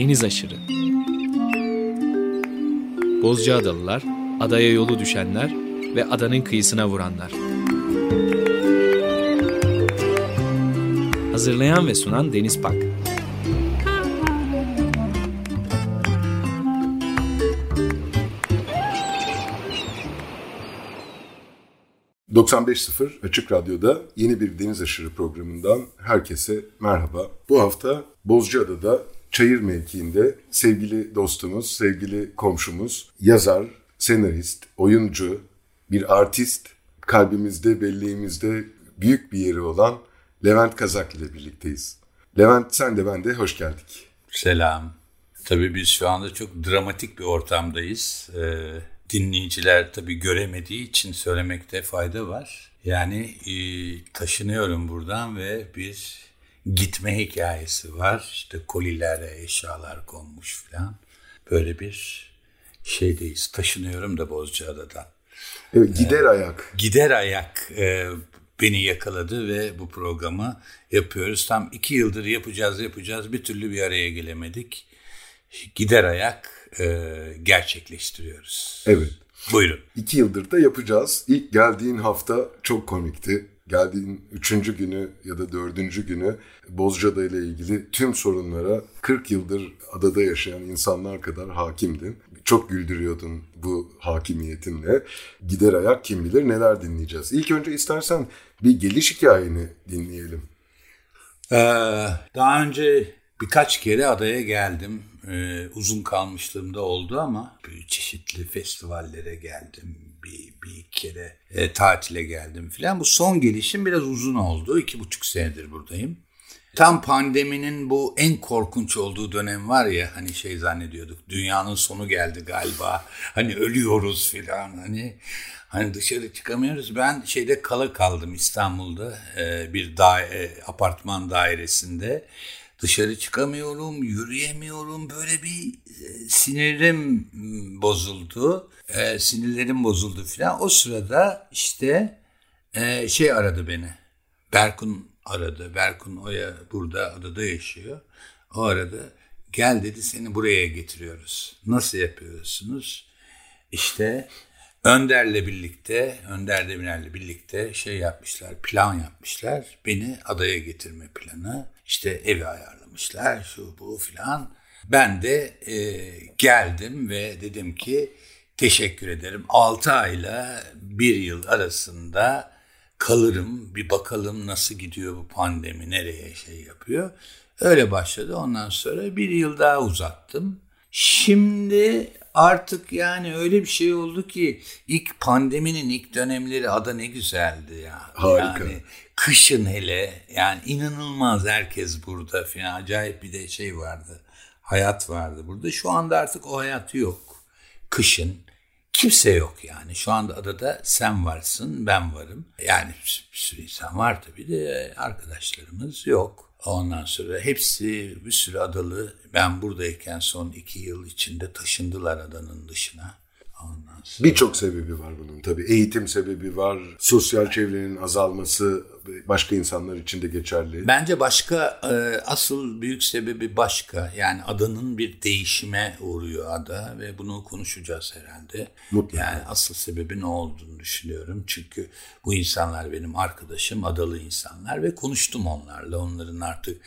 deniz aşırı. Bozcaadalılar, adaya yolu düşenler ve adanın kıyısına vuranlar. Hazırlayan ve sunan Deniz Pak. ...95.0 Açık Radyo'da yeni bir Deniz Aşırı programından herkese merhaba. Bu hafta Bozcaada'da Çayır mevkiinde sevgili dostumuz, sevgili komşumuz, yazar, senarist, oyuncu, bir artist, kalbimizde, belleğimizde büyük bir yeri olan Levent Kazak ile birlikteyiz. Levent sen de ben de hoş geldik. Selam. Tabii biz şu anda çok dramatik bir ortamdayız. Ee, dinleyiciler tabii göremediği için söylemekte fayda var. Yani e, taşınıyorum buradan ve bir gitme hikayesi var. İşte kolilere eşyalar konmuş falan. Böyle bir şeydeyiz. Taşınıyorum da Bozcaada'dan. Evet, gider ayak. Gider ayak e, beni yakaladı ve bu programı yapıyoruz. Tam iki yıldır yapacağız yapacağız bir türlü bir araya gelemedik. Gider ayak e, gerçekleştiriyoruz. Evet. Buyurun. İki yıldır da yapacağız. İlk geldiğin hafta çok komikti. Geldiğin üçüncü günü ya da dördüncü günü Bozcaada ile ilgili tüm sorunlara 40 yıldır adada yaşayan insanlar kadar hakimdin. Çok güldürüyordun bu hakimiyetinle. Gider ayak kim bilir neler dinleyeceğiz. İlk önce istersen bir geliş hikayeni dinleyelim. Ee, daha önce birkaç kere adaya geldim. Ee, uzun kalmışlığımda oldu ama çeşitli festivallere geldim. Bir, bir kere e, tatile geldim filan. Bu son gelişim biraz uzun oldu. İki buçuk senedir buradayım. Tam pandeminin bu en korkunç olduğu dönem var ya hani şey zannediyorduk dünyanın sonu geldi galiba hani ölüyoruz filan hani hani dışarı çıkamıyoruz ben şeyde kala kaldım İstanbul'da e, bir da apartman dairesinde dışarı çıkamıyorum yürüyemiyorum böyle bir e, sinirim bozuldu sinirlerim bozuldu filan o sırada işte şey aradı beni Berkun aradı. Berkun Oya burada adada yaşıyor. O aradı. Gel dedi seni buraya getiriyoruz. Nasıl yapıyorsunuz? İşte Önder'le birlikte, Önder Demirel'le birlikte şey yapmışlar, plan yapmışlar. Beni adaya getirme planı. İşte evi ayarlamışlar, şu bu filan. Ben de e, geldim ve dedim ki teşekkür ederim. 6 ayla bir yıl arasında kalırım, bir bakalım nasıl gidiyor bu pandemi, nereye şey yapıyor. Öyle başladı. Ondan sonra bir yıl daha uzattım. Şimdi artık yani öyle bir şey oldu ki ilk pandeminin ilk dönemleri ada ne güzeldi ya. Harika. Yani kışın hele yani inanılmaz herkes burada falan acayip bir de şey vardı. Hayat vardı burada. Şu anda artık o hayat yok. Kışın Kimse yok yani. Şu anda adada sen varsın, ben varım. Yani bir sürü insan var tabii de arkadaşlarımız yok. Ondan sonra hepsi bir sürü adalı. Ben buradayken son iki yıl içinde taşındılar adanın dışına. Birçok sebebi var bunun tabii. Eğitim sebebi var, sosyal çevrenin azalması başka insanlar için de geçerli. Bence başka e, asıl büyük sebebi başka. Yani adanın bir değişime uğruyor ada ve bunu konuşacağız herhalde. Mutlaka. Yani asıl sebebi ne olduğunu düşünüyorum. Çünkü bu insanlar benim arkadaşım, adalı insanlar ve konuştum onlarla. Onların artık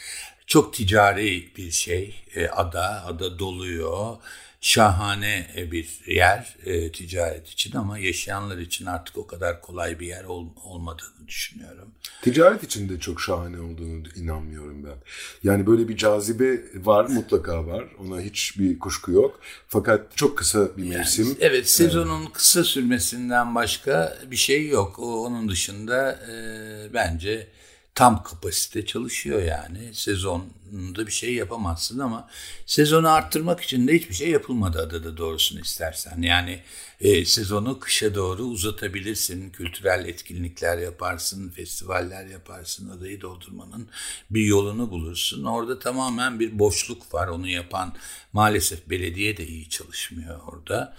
çok ticari bir şey. E, ada, ada doluyor şahane e, bir yer e, ticaret için ama yaşayanlar için artık o kadar kolay bir yer ol, olmadığını düşünüyorum. Ticaret için de çok şahane olduğunu inanmıyorum ben. Yani böyle bir cazibe var mutlaka var. Ona hiçbir kuşku yok. Fakat çok kısa bir mevsim. Yani, evet sezonun ee, kısa sürmesinden başka bir şey yok. O, onun dışında e, bence tam kapasite çalışıyor yani. Sezonda bir şey yapamazsın ama sezonu arttırmak için de hiçbir şey yapılmadı adada doğrusunu istersen. Yani e, sezonu kışa doğru uzatabilirsin. Kültürel etkinlikler yaparsın, festivaller yaparsın. Adayı doldurmanın bir yolunu bulursun. Orada tamamen bir boşluk var. Onu yapan maalesef belediye de iyi çalışmıyor orada.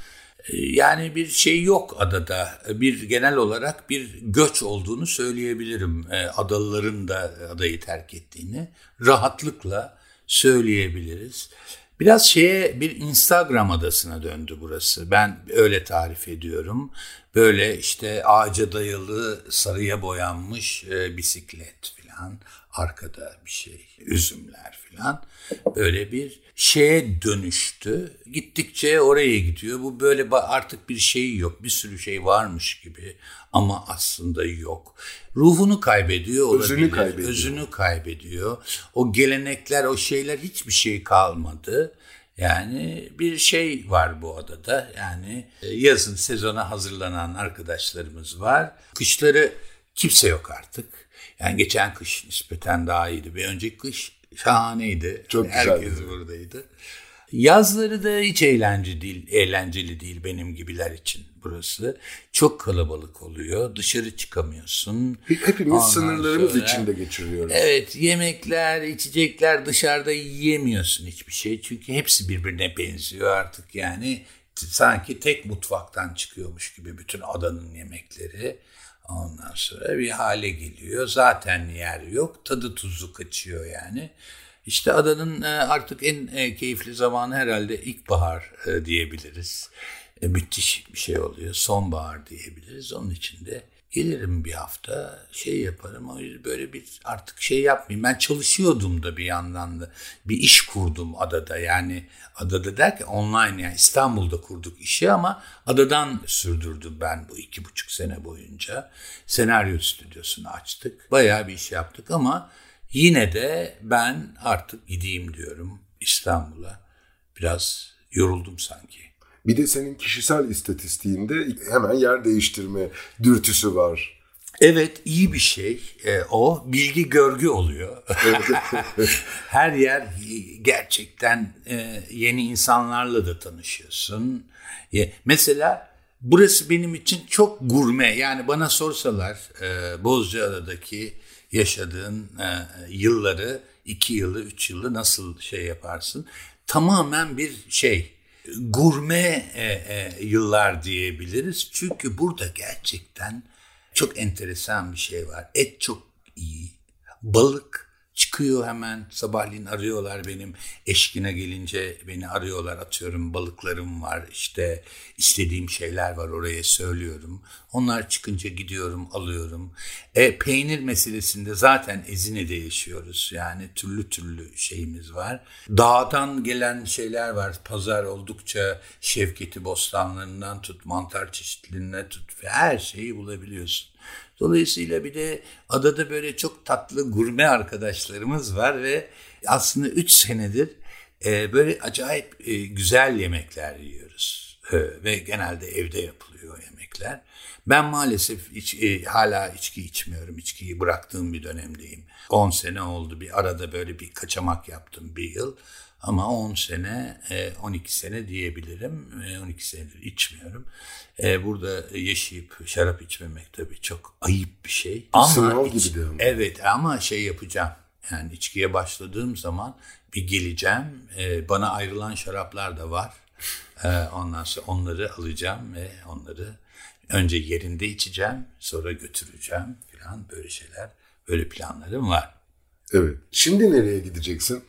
Yani bir şey yok adada. Bir genel olarak bir göç olduğunu söyleyebilirim. E, adalıların da adayı terk ettiğini rahatlıkla söyleyebiliriz. Biraz şeye bir Instagram adasına döndü burası. Ben öyle tarif ediyorum. Böyle işte ağaca dayalı sarıya boyanmış e, bisiklet falan. Arkada bir şey, üzümler falan. Böyle bir şeye dönüştü. Gittikçe oraya gidiyor. Bu böyle artık bir şey yok. Bir sürü şey varmış gibi ama aslında yok. Ruhunu kaybediyor olabilir. Özünü kaybediyor. Özünü kaybediyor. O gelenekler, o şeyler hiçbir şey kalmadı. Yani bir şey var bu adada. Yani e, yazın sezona hazırlanan arkadaşlarımız var. Kışları kimse yok artık. Yani geçen kış nispeten daha iyiydi. Bir önceki kış şahaneydi. Çok güzeldi. Herkes buradaydı. Yazları da hiç eğlenceli değil, eğlenceli değil benim gibiler için burası. Çok kalabalık oluyor. Dışarı çıkamıyorsun. Hepimiz Ondan sınırlarımız sonra, içinde geçiriyoruz. Evet, yemekler, içecekler dışarıda yiyemiyorsun hiçbir şey. Çünkü hepsi birbirine benziyor artık yani. Sanki tek mutfaktan çıkıyormuş gibi bütün adanın yemekleri. Ondan sonra bir hale geliyor. Zaten yer yok. Tadı tuzu kaçıyor yani. İşte adanın e, artık en e, keyifli zamanı herhalde ilkbahar e, diyebiliriz. Müthiş bir şey oluyor. Sonbahar diyebiliriz. Onun için de gelirim bir hafta şey yaparım. O yüzden böyle bir artık şey yapmayayım. Ben çalışıyordum da bir yandan da. Bir iş kurdum adada. Yani adada derken online yani İstanbul'da kurduk işi ama adadan sürdürdüm ben bu iki buçuk sene boyunca. Senaryo stüdyosunu açtık. Bayağı bir iş yaptık ama Yine de ben artık gideyim diyorum İstanbul'a. Biraz yoruldum sanki. Bir de senin kişisel istatistiğinde hemen yer değiştirme dürtüsü var. Evet iyi bir şey e, o bilgi görgü oluyor. Her yer gerçekten e, yeni insanlarla da tanışıyorsun. E, mesela burası benim için çok gurme yani bana sorsalar e, Bozcaada'daki yaşadığın e, yılları, iki yılı, üç yılı nasıl şey yaparsın? Tamamen bir şey, gurme e, e, yıllar diyebiliriz. Çünkü burada gerçekten çok enteresan bir şey var. Et çok iyi, balık Çıkıyor hemen sabahleyin arıyorlar benim eşkine gelince beni arıyorlar atıyorum balıklarım var işte istediğim şeyler var oraya söylüyorum. Onlar çıkınca gidiyorum alıyorum. E, peynir meselesinde zaten Ezine'de yaşıyoruz yani türlü türlü şeyimiz var. Dağdan gelen şeyler var pazar oldukça Şevketi bostanlarından tut mantar çeşitliliğine tut her şeyi bulabiliyorsun. Dolayısıyla bir de adada böyle çok tatlı gurme arkadaşlarımız var ve aslında 3 senedir e, böyle acayip e, güzel yemekler yiyoruz. E, ve genelde evde yapılıyor yemekler. Ben maalesef iç, e, hala içki içmiyorum. İçkiyi bıraktığım bir dönemdeyim. 10 sene oldu bir arada böyle bir kaçamak yaptım bir yıl. Ama 10 sene, 12 e, sene diyebilirim. 12 e, senedir içmiyorum. E, burada yaşayıp şarap içmemek tabii çok ayıp bir şey. Ama iç, gibi diyorum. Evet ama şey yapacağım. Yani içkiye başladığım zaman bir geleceğim. Bana ayrılan şaraplar da var. Ondan sonra onları alacağım ve onları önce yerinde içeceğim. Sonra götüreceğim falan böyle şeyler. Böyle planlarım var. Evet. Şimdi nereye gideceksin?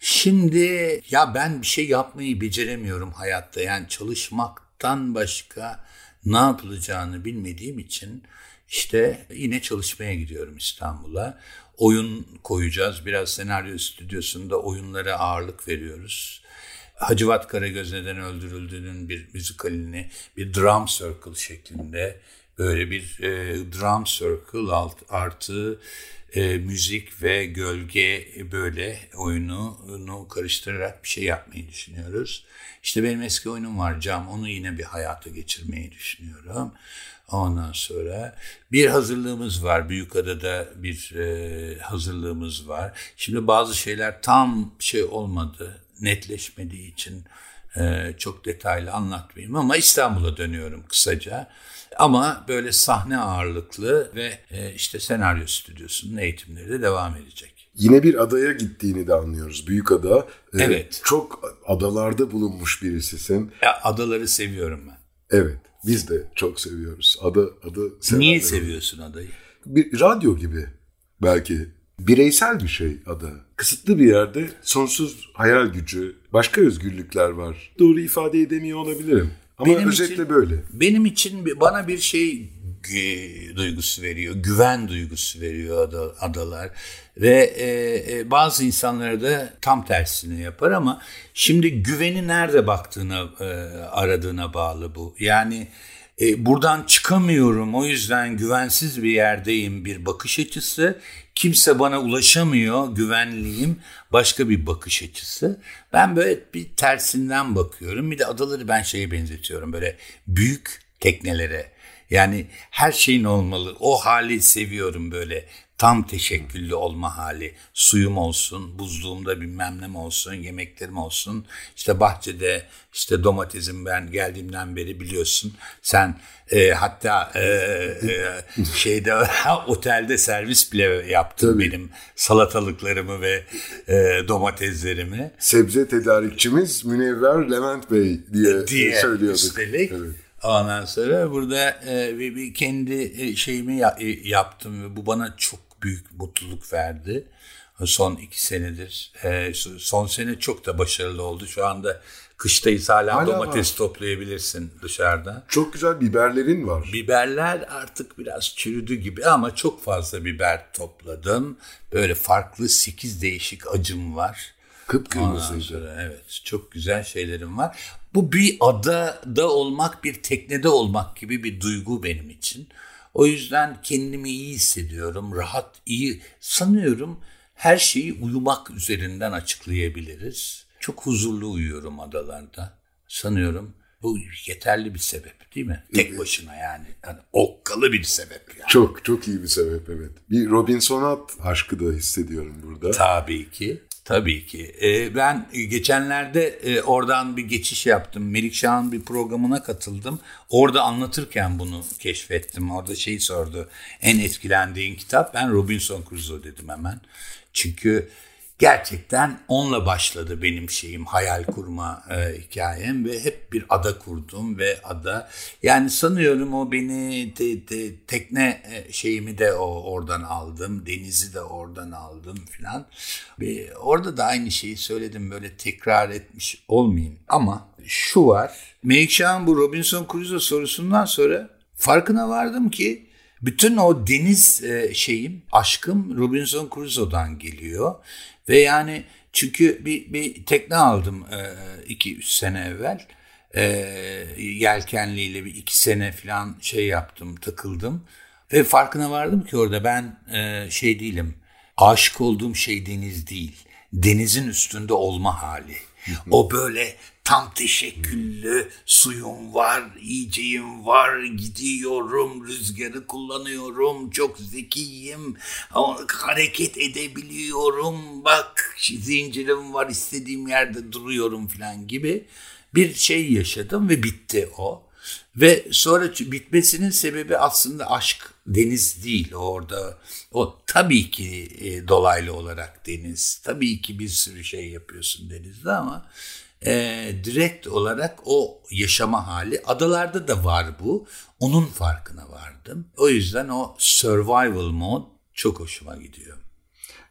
Şimdi ya ben bir şey yapmayı beceremiyorum hayatta. Yani çalışmaktan başka ne yapılacağını bilmediğim için işte yine çalışmaya gidiyorum İstanbul'a. Oyun koyacağız. Biraz senaryo stüdyosunda oyunlara ağırlık veriyoruz. Hacivat Karagöz neden öldürüldüğünün bir müzikalini bir drum circle şeklinde böyle bir e, drum circle alt, artı e, müzik ve gölge böyle oyunu karıştırarak bir şey yapmayı düşünüyoruz. İşte benim eski oyunum var Cam. Onu yine bir hayata geçirmeyi düşünüyorum. Ondan sonra bir hazırlığımız var. Büyükada'da bir e, hazırlığımız var. Şimdi bazı şeyler tam şey olmadı, netleşmediği için e, çok detaylı anlatmayayım ama İstanbul'a dönüyorum kısaca. Ama böyle sahne ağırlıklı ve e, işte senaryo stüdyosunun eğitimleri de devam edecek. Yine bir adaya gittiğini de anlıyoruz. Büyük ada. E, evet. Çok adalarda bulunmuş birisisin. Ya, adaları seviyorum ben. Evet. Biz de çok seviyoruz. Ada, ada Niye seviyorsun adayı? Bir radyo gibi belki bireysel bir şey ada. Kısıtlı bir yerde sonsuz hayal gücü, başka özgürlükler var. Doğru ifade edemiyor olabilirim. Ama Benim özetle için- böyle. Benim için bana bir şey duygusu veriyor, güven duygusu veriyor ada- adalar ve e, e, bazı insanlara da tam tersini yapar ama şimdi güveni nerede baktığına e, aradığına bağlı bu. Yani e, buradan çıkamıyorum o yüzden güvensiz bir yerdeyim bir bakış açısı. Kimse bana ulaşamıyor güvenliyim başka bir bakış açısı. Ben böyle bir tersinden bakıyorum. Bir de adaları ben şeye benzetiyorum böyle büyük teknelere. Yani her şeyin olmalı. O hali seviyorum böyle. Tam teşekküllü olma hali. Suyum olsun, buzluğumda bilmem ne olsun, yemeklerim olsun. İşte bahçede işte domatesim ben geldiğimden beri biliyorsun. Sen e, hatta e, e, şeyde otelde servis bile yaptın benim salatalıklarımı ve e, domateslerimi Sebze tedarikçimiz Münevver Levent Bey diye, diye söylüyorduk. üstelik. Evet. Ondan sonra burada e, bir, bir kendi e, şeyimi ya- e, yaptım ve bu bana çok büyük mutluluk verdi. Son iki senedir. E, son sene çok da başarılı oldu. Şu anda kıştayız hala, Hala domates var. toplayabilirsin dışarıda. Çok güzel biberlerin var. Biberler artık biraz çürüdü gibi ama çok fazla biber topladım. Böyle farklı 8 değişik acım var. Kıpkırmızıydı. evet çok güzel şeylerim var. Bu bir adada olmak, bir teknede olmak gibi bir duygu benim için. O yüzden kendimi iyi hissediyorum, rahat, iyi sanıyorum. Her şeyi uyumak üzerinden açıklayabiliriz. Çok huzurlu uyuyorum adalarda. Sanıyorum bu yeterli bir sebep değil mi? Tek başına yani. yani okkalı bir sebep yani. Çok çok iyi bir sebep evet. Bir Robinsonat aşkı da hissediyorum burada. Tabii ki. Tabii ki. Ee, ben geçenlerde e, oradan bir geçiş yaptım. Melikşah'ın bir programına katıldım. Orada anlatırken bunu keşfettim. Orada şeyi sordu. En etkilendiğin kitap? Ben Robinson Crusoe dedim hemen. Çünkü gerçekten onunla başladı benim şeyim hayal kurma e, hikayem ve hep bir ada kurdum ve ada. Yani sanıyorum o beni te- te- tekne e, şeyimi de o oradan aldım denizi de oradan aldım filan. Ve orada da aynı şeyi söyledim böyle tekrar etmiş olmayayım. Ama şu var Melikşah'ın bu Robinson Crusoe sorusundan sonra farkına vardım ki bütün o deniz e, şeyim, aşkım Robinson Crusoe'dan geliyor. Ve yani çünkü bir, bir tekne aldım e, iki üç sene evvel. E, yelkenliyle bir iki sene falan şey yaptım, takıldım. Ve farkına vardım ki orada ben e, şey değilim, aşık olduğum şey deniz değil. Denizin üstünde olma hali. O böyle tam teşekküllü suyum var, yiyeceğim var, gidiyorum, rüzgarı kullanıyorum, çok zekiyim, hareket edebiliyorum, bak zincirim var, istediğim yerde duruyorum falan gibi bir şey yaşadım ve bitti o. Ve sonra bitmesinin sebebi aslında aşk deniz değil orada. O tabii ki e, dolaylı olarak deniz. Tabii ki bir sürü şey yapıyorsun denizde ama e, direkt olarak o yaşama hali. Adalarda da var bu. Onun farkına vardım. O yüzden o survival mode çok hoşuma gidiyor.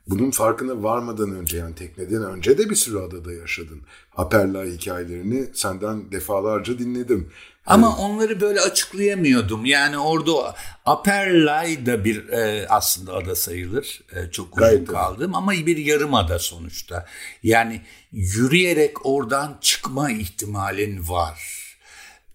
Bunun farkına varmadan önce yani tekneden önce de bir sürü adada yaşadın. Aperla hikayelerini senden defalarca dinledim. Ama onları böyle açıklayamıyordum. Yani orada Aperlay da bir e, aslında ada sayılır. E, çok uzun Gayet de. kaldım ama bir yarım ada sonuçta. Yani yürüyerek oradan çıkma ihtimalin var.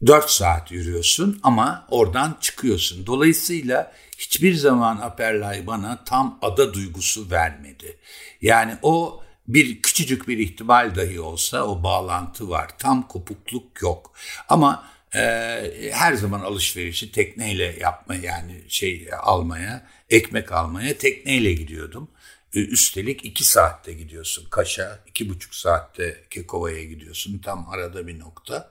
4 saat yürüyorsun ama oradan çıkıyorsun. Dolayısıyla hiçbir zaman Aperlay bana tam ada duygusu vermedi. Yani o bir küçücük bir ihtimal dahi olsa o bağlantı var. Tam kopukluk yok. Ama e, her zaman alışverişi tekneyle yapma yani şey almaya, ekmek almaya tekneyle gidiyordum. E, Üstelik iki saatte gidiyorsun Kaş'a, iki buçuk saatte Kekova'ya gidiyorsun. Tam arada bir nokta.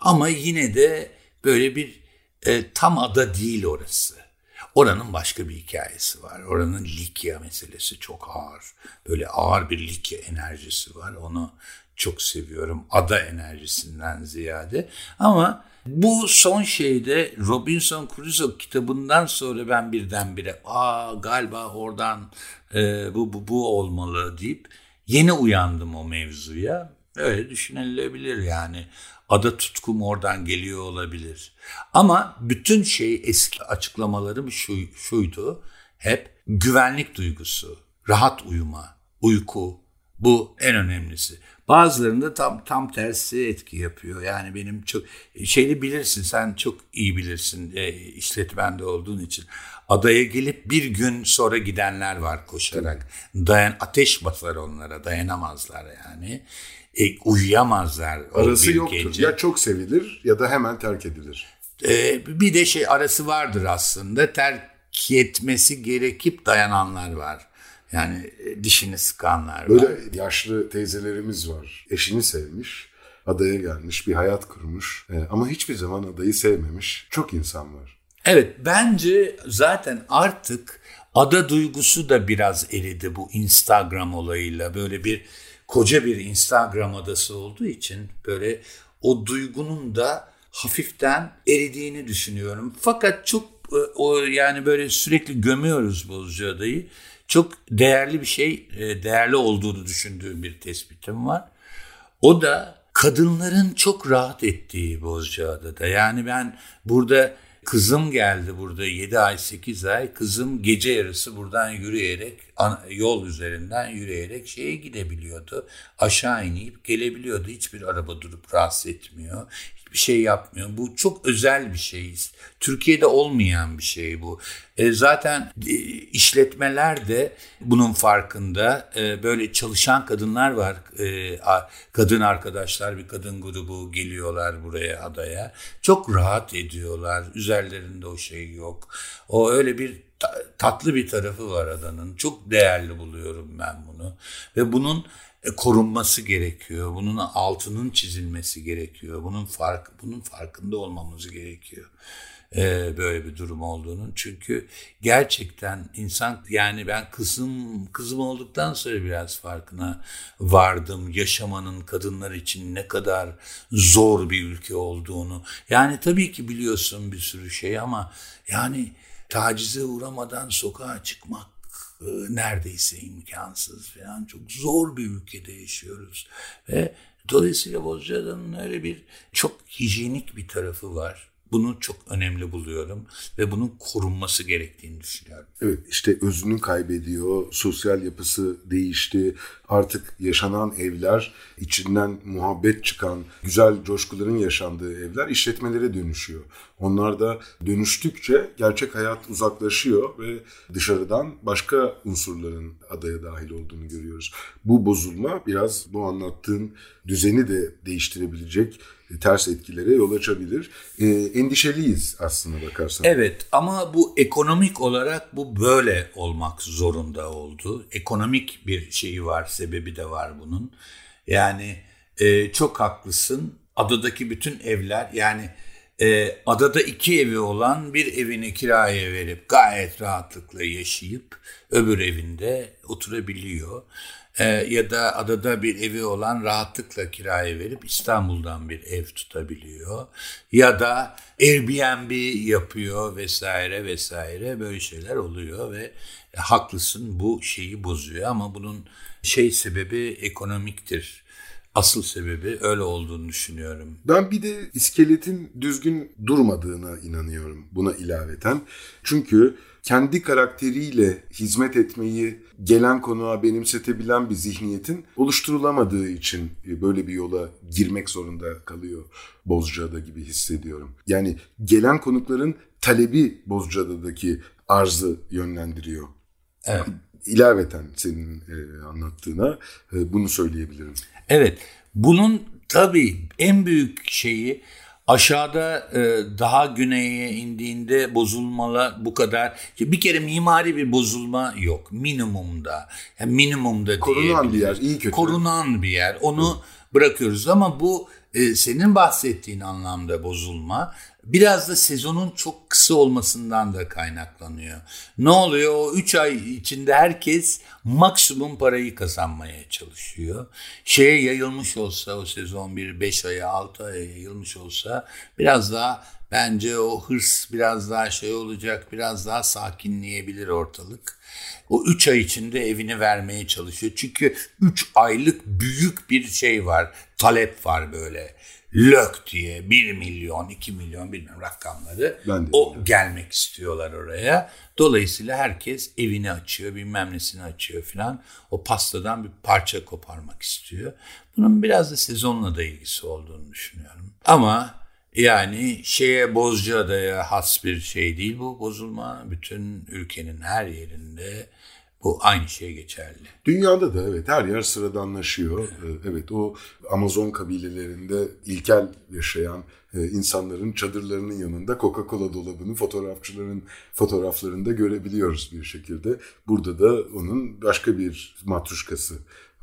Ama yine de böyle bir e, tam ada değil orası. Oranın başka bir hikayesi var. Oranın Likya meselesi çok ağır. Böyle ağır bir Likya enerjisi var. Onu çok seviyorum. Ada enerjisinden ziyade. Ama bu son şeyde Robinson Crusoe kitabından sonra ben birdenbire aa galiba oradan e, bu, bu, bu olmalı deyip yeni uyandım o mevzuya. Öyle düşünülebilir yani. Ada tutkum oradan geliyor olabilir. Ama bütün şey eski açıklamalarım şu, şuydu. Hep güvenlik duygusu, rahat uyuma, uyku, bu en önemlisi. Bazılarında tam tam tersi etki yapıyor. Yani benim çok şeyi bilirsin sen çok iyi bilirsin e, işletmende olduğun için. Adaya gelip bir gün sonra gidenler var koşarak. Dayan ateş basar onlara dayanamazlar yani. E, uyuyamazlar. Arası yoktur. Gece. Ya çok sevilir ya da hemen terk edilir. E, bir de şey arası vardır aslında. Terk etmesi gerekip dayananlar var. Yani e, dişini sıkanlar var. Böyle yaşlı teyzelerimiz var. Eşini sevmiş, adaya gelmiş, bir hayat kurmuş. Ee, ama hiçbir zaman adayı sevmemiş. Çok insan var. Evet, bence zaten artık ada duygusu da biraz eridi bu Instagram olayıyla. Böyle bir koca bir Instagram adası olduğu için böyle o duygunun da hafiften eridiğini düşünüyorum. Fakat çok e, o yani böyle sürekli gömüyoruz Bozcaada'yı çok değerli bir şey, e, değerli olduğunu düşündüğüm bir tespitim var. O da kadınların çok rahat ettiği Bozcaada'da. Yani ben burada kızım geldi burada 7 ay 8 ay. Kızım gece yarısı buradan yürüyerek yol üzerinden yürüyerek şeye gidebiliyordu. Aşağı inip gelebiliyordu. Hiçbir araba durup rahatsız etmiyor bir şey yapmıyor. Bu çok özel bir şey. Türkiye'de olmayan bir şey bu. E, zaten e, işletmeler de bunun farkında. E, böyle çalışan kadınlar var. E, kadın arkadaşlar, bir kadın grubu geliyorlar buraya adaya. Çok rahat ediyorlar. Üzerlerinde o şey yok. O öyle bir tatlı bir tarafı var adanın. Çok değerli buluyorum ben bunu. Ve bunun korunması gerekiyor. Bunun altının çizilmesi gerekiyor. Bunun fark bunun farkında olmamız gerekiyor. Ee, böyle bir durum olduğunun. Çünkü gerçekten insan yani ben kızım kızım olduktan sonra biraz farkına vardım. Yaşamanın kadınlar için ne kadar zor bir ülke olduğunu. Yani tabii ki biliyorsun bir sürü şey ama yani tacize uğramadan sokağa çıkmak e, neredeyse imkansız falan. Çok zor bir ülkede yaşıyoruz. Ve dolayısıyla Bozcaada'nın öyle bir çok hijyenik bir tarafı var. Bunu çok önemli buluyorum ve bunun korunması gerektiğini düşünüyorum. Evet işte özünü kaybediyor, sosyal yapısı değişti. Artık yaşanan evler, içinden muhabbet çıkan, güzel coşkuların yaşandığı evler işletmelere dönüşüyor. Onlar da dönüştükçe gerçek hayat uzaklaşıyor ve dışarıdan başka unsurların adaya dahil olduğunu görüyoruz. Bu bozulma biraz bu anlattığım düzeni de değiştirebilecek ters etkilere yol açabilir. E, endişeliyiz aslında bakarsan. Evet ama bu ekonomik olarak bu böyle olmak zorunda oldu. Ekonomik bir şeyi var, sebebi de var bunun. Yani e, çok haklısın. Adadaki bütün evler yani e, adada iki evi olan bir evini kiraya verip gayet rahatlıkla yaşayıp öbür evinde oturabiliyor e, ya da adada bir evi olan rahatlıkla kiraya verip İstanbul'dan bir ev tutabiliyor. Ya da Airbnb yapıyor vesaire vesaire böyle şeyler oluyor ve e, haklısın bu şeyi bozuyor ama bunun şey sebebi ekonomiktir. Asıl sebebi öyle olduğunu düşünüyorum. Ben bir de iskeletin düzgün durmadığına inanıyorum buna ilaveten. Çünkü kendi karakteriyle hizmet etmeyi gelen konuğa benimsetebilen bir zihniyetin oluşturulamadığı için böyle bir yola girmek zorunda kalıyor Bozcaada gibi hissediyorum. Yani gelen konukların talebi Bozcaada'daki arzı yönlendiriyor. Evet. İlaveten senin e, anlattığına e, bunu söyleyebilirim. Evet. Bunun tabii en büyük şeyi Aşağıda e, daha güneye indiğinde bozulmalar bu kadar. Bir kere mimari bir bozulma yok. Minimumda. Yani minimumda Korunan bir yer. iyi kötü. Korunan bir yer. Onu Hı. bırakıyoruz ama bu e, senin bahsettiğin anlamda bozulma biraz da sezonun çok kısa olmasından da kaynaklanıyor. Ne oluyor? O 3 ay içinde herkes maksimum parayı kazanmaya çalışıyor. Şeye yayılmış olsa o sezon bir 5 aya 6 aya yayılmış olsa biraz daha bence o hırs biraz daha şey olacak biraz daha sakinleyebilir ortalık. O 3 ay içinde evini vermeye çalışıyor. Çünkü 3 aylık büyük bir şey var. Talep var böyle lök diye 1 milyon 2 milyon bilmem rakamları Ben de o gelmek istiyorlar oraya. Dolayısıyla herkes evini açıyor bilmem nesini açıyor filan. O pastadan bir parça koparmak istiyor. Bunun biraz da sezonla da ilgisi olduğunu düşünüyorum. Ama yani şeye Bozcaada'ya has bir şey değil bu bozulma. Bütün ülkenin her yerinde bu aynı şey geçerli. Dünyada da evet her yer sıradanlaşıyor. Ee, Evet o Amazon kabilelerinde ilkel yaşayan e, insanların çadırlarının yanında Coca-Cola dolabını fotoğrafçıların fotoğraflarında görebiliyoruz bir şekilde. Burada da onun başka bir matruşkası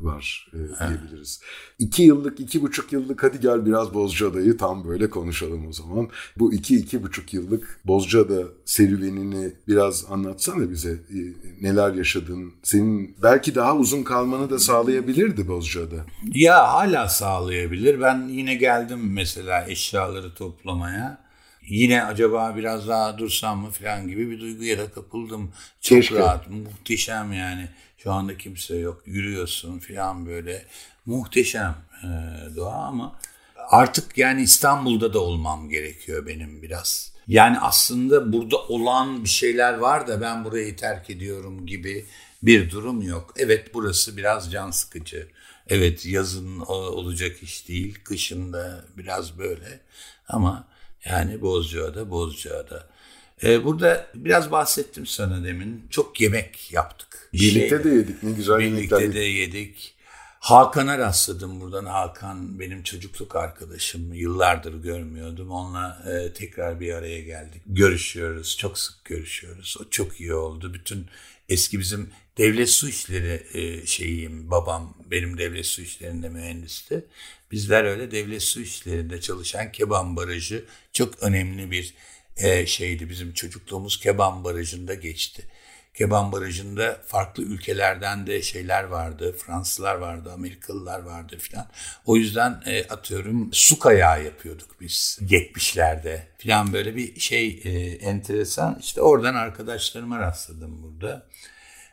var e, diyebiliriz. İki yıllık, iki buçuk yıllık hadi gel biraz Bozcaada'yı tam böyle konuşalım o zaman. Bu iki, iki buçuk yıllık Bozcaada serüvenini biraz anlatsana bize. E, neler yaşadın? Senin belki daha uzun kalmanı da sağlayabilirdi Bozcaada. Ya hala sağlayabilir. Ben yine geldim mesela eşyaları toplamaya. Yine acaba biraz daha dursam mı falan gibi bir duyguya da kapıldım. Çok Keşke. rahat, muhteşem yani. Şu anda kimse yok. Yürüyorsun falan böyle. Muhteşem e, doğa ama artık yani İstanbul'da da olmam gerekiyor benim biraz. Yani aslında burada olan bir şeyler var da ben burayı terk ediyorum gibi bir durum yok. Evet burası biraz can sıkıcı. Evet yazın o- olacak iş değil. Kışın da biraz böyle. Ama yani Bozcaada, Bozcaada. Ee, burada biraz bahsettim sana demin. Çok yemek yaptık. Birlikte Şeyle- de yedik ne güzel Birlikte yemekler. de yedik. Hakan'a rastladım buradan. Hakan benim çocukluk arkadaşım. Yıllardır görmüyordum. Onunla e, tekrar bir araya geldik. Görüşüyoruz. Çok sık görüşüyoruz. O çok iyi oldu. Bütün eski bizim devlet su işleri e, şeyiyim. Babam benim devlet su işlerinde mühendisti. Bizler öyle devlet su işlerinde çalışan Keban Barajı çok önemli bir e, şeydi. Bizim çocukluğumuz Keban Barajı'nda geçti. Keban Barajı'nda farklı ülkelerden de şeyler vardı. Fransızlar vardı, Amerikalılar vardı filan. O yüzden e, atıyorum su kayağı yapıyorduk biz 70'lerde filan böyle bir şey e, enteresan. İşte oradan arkadaşlarıma rastladım burada.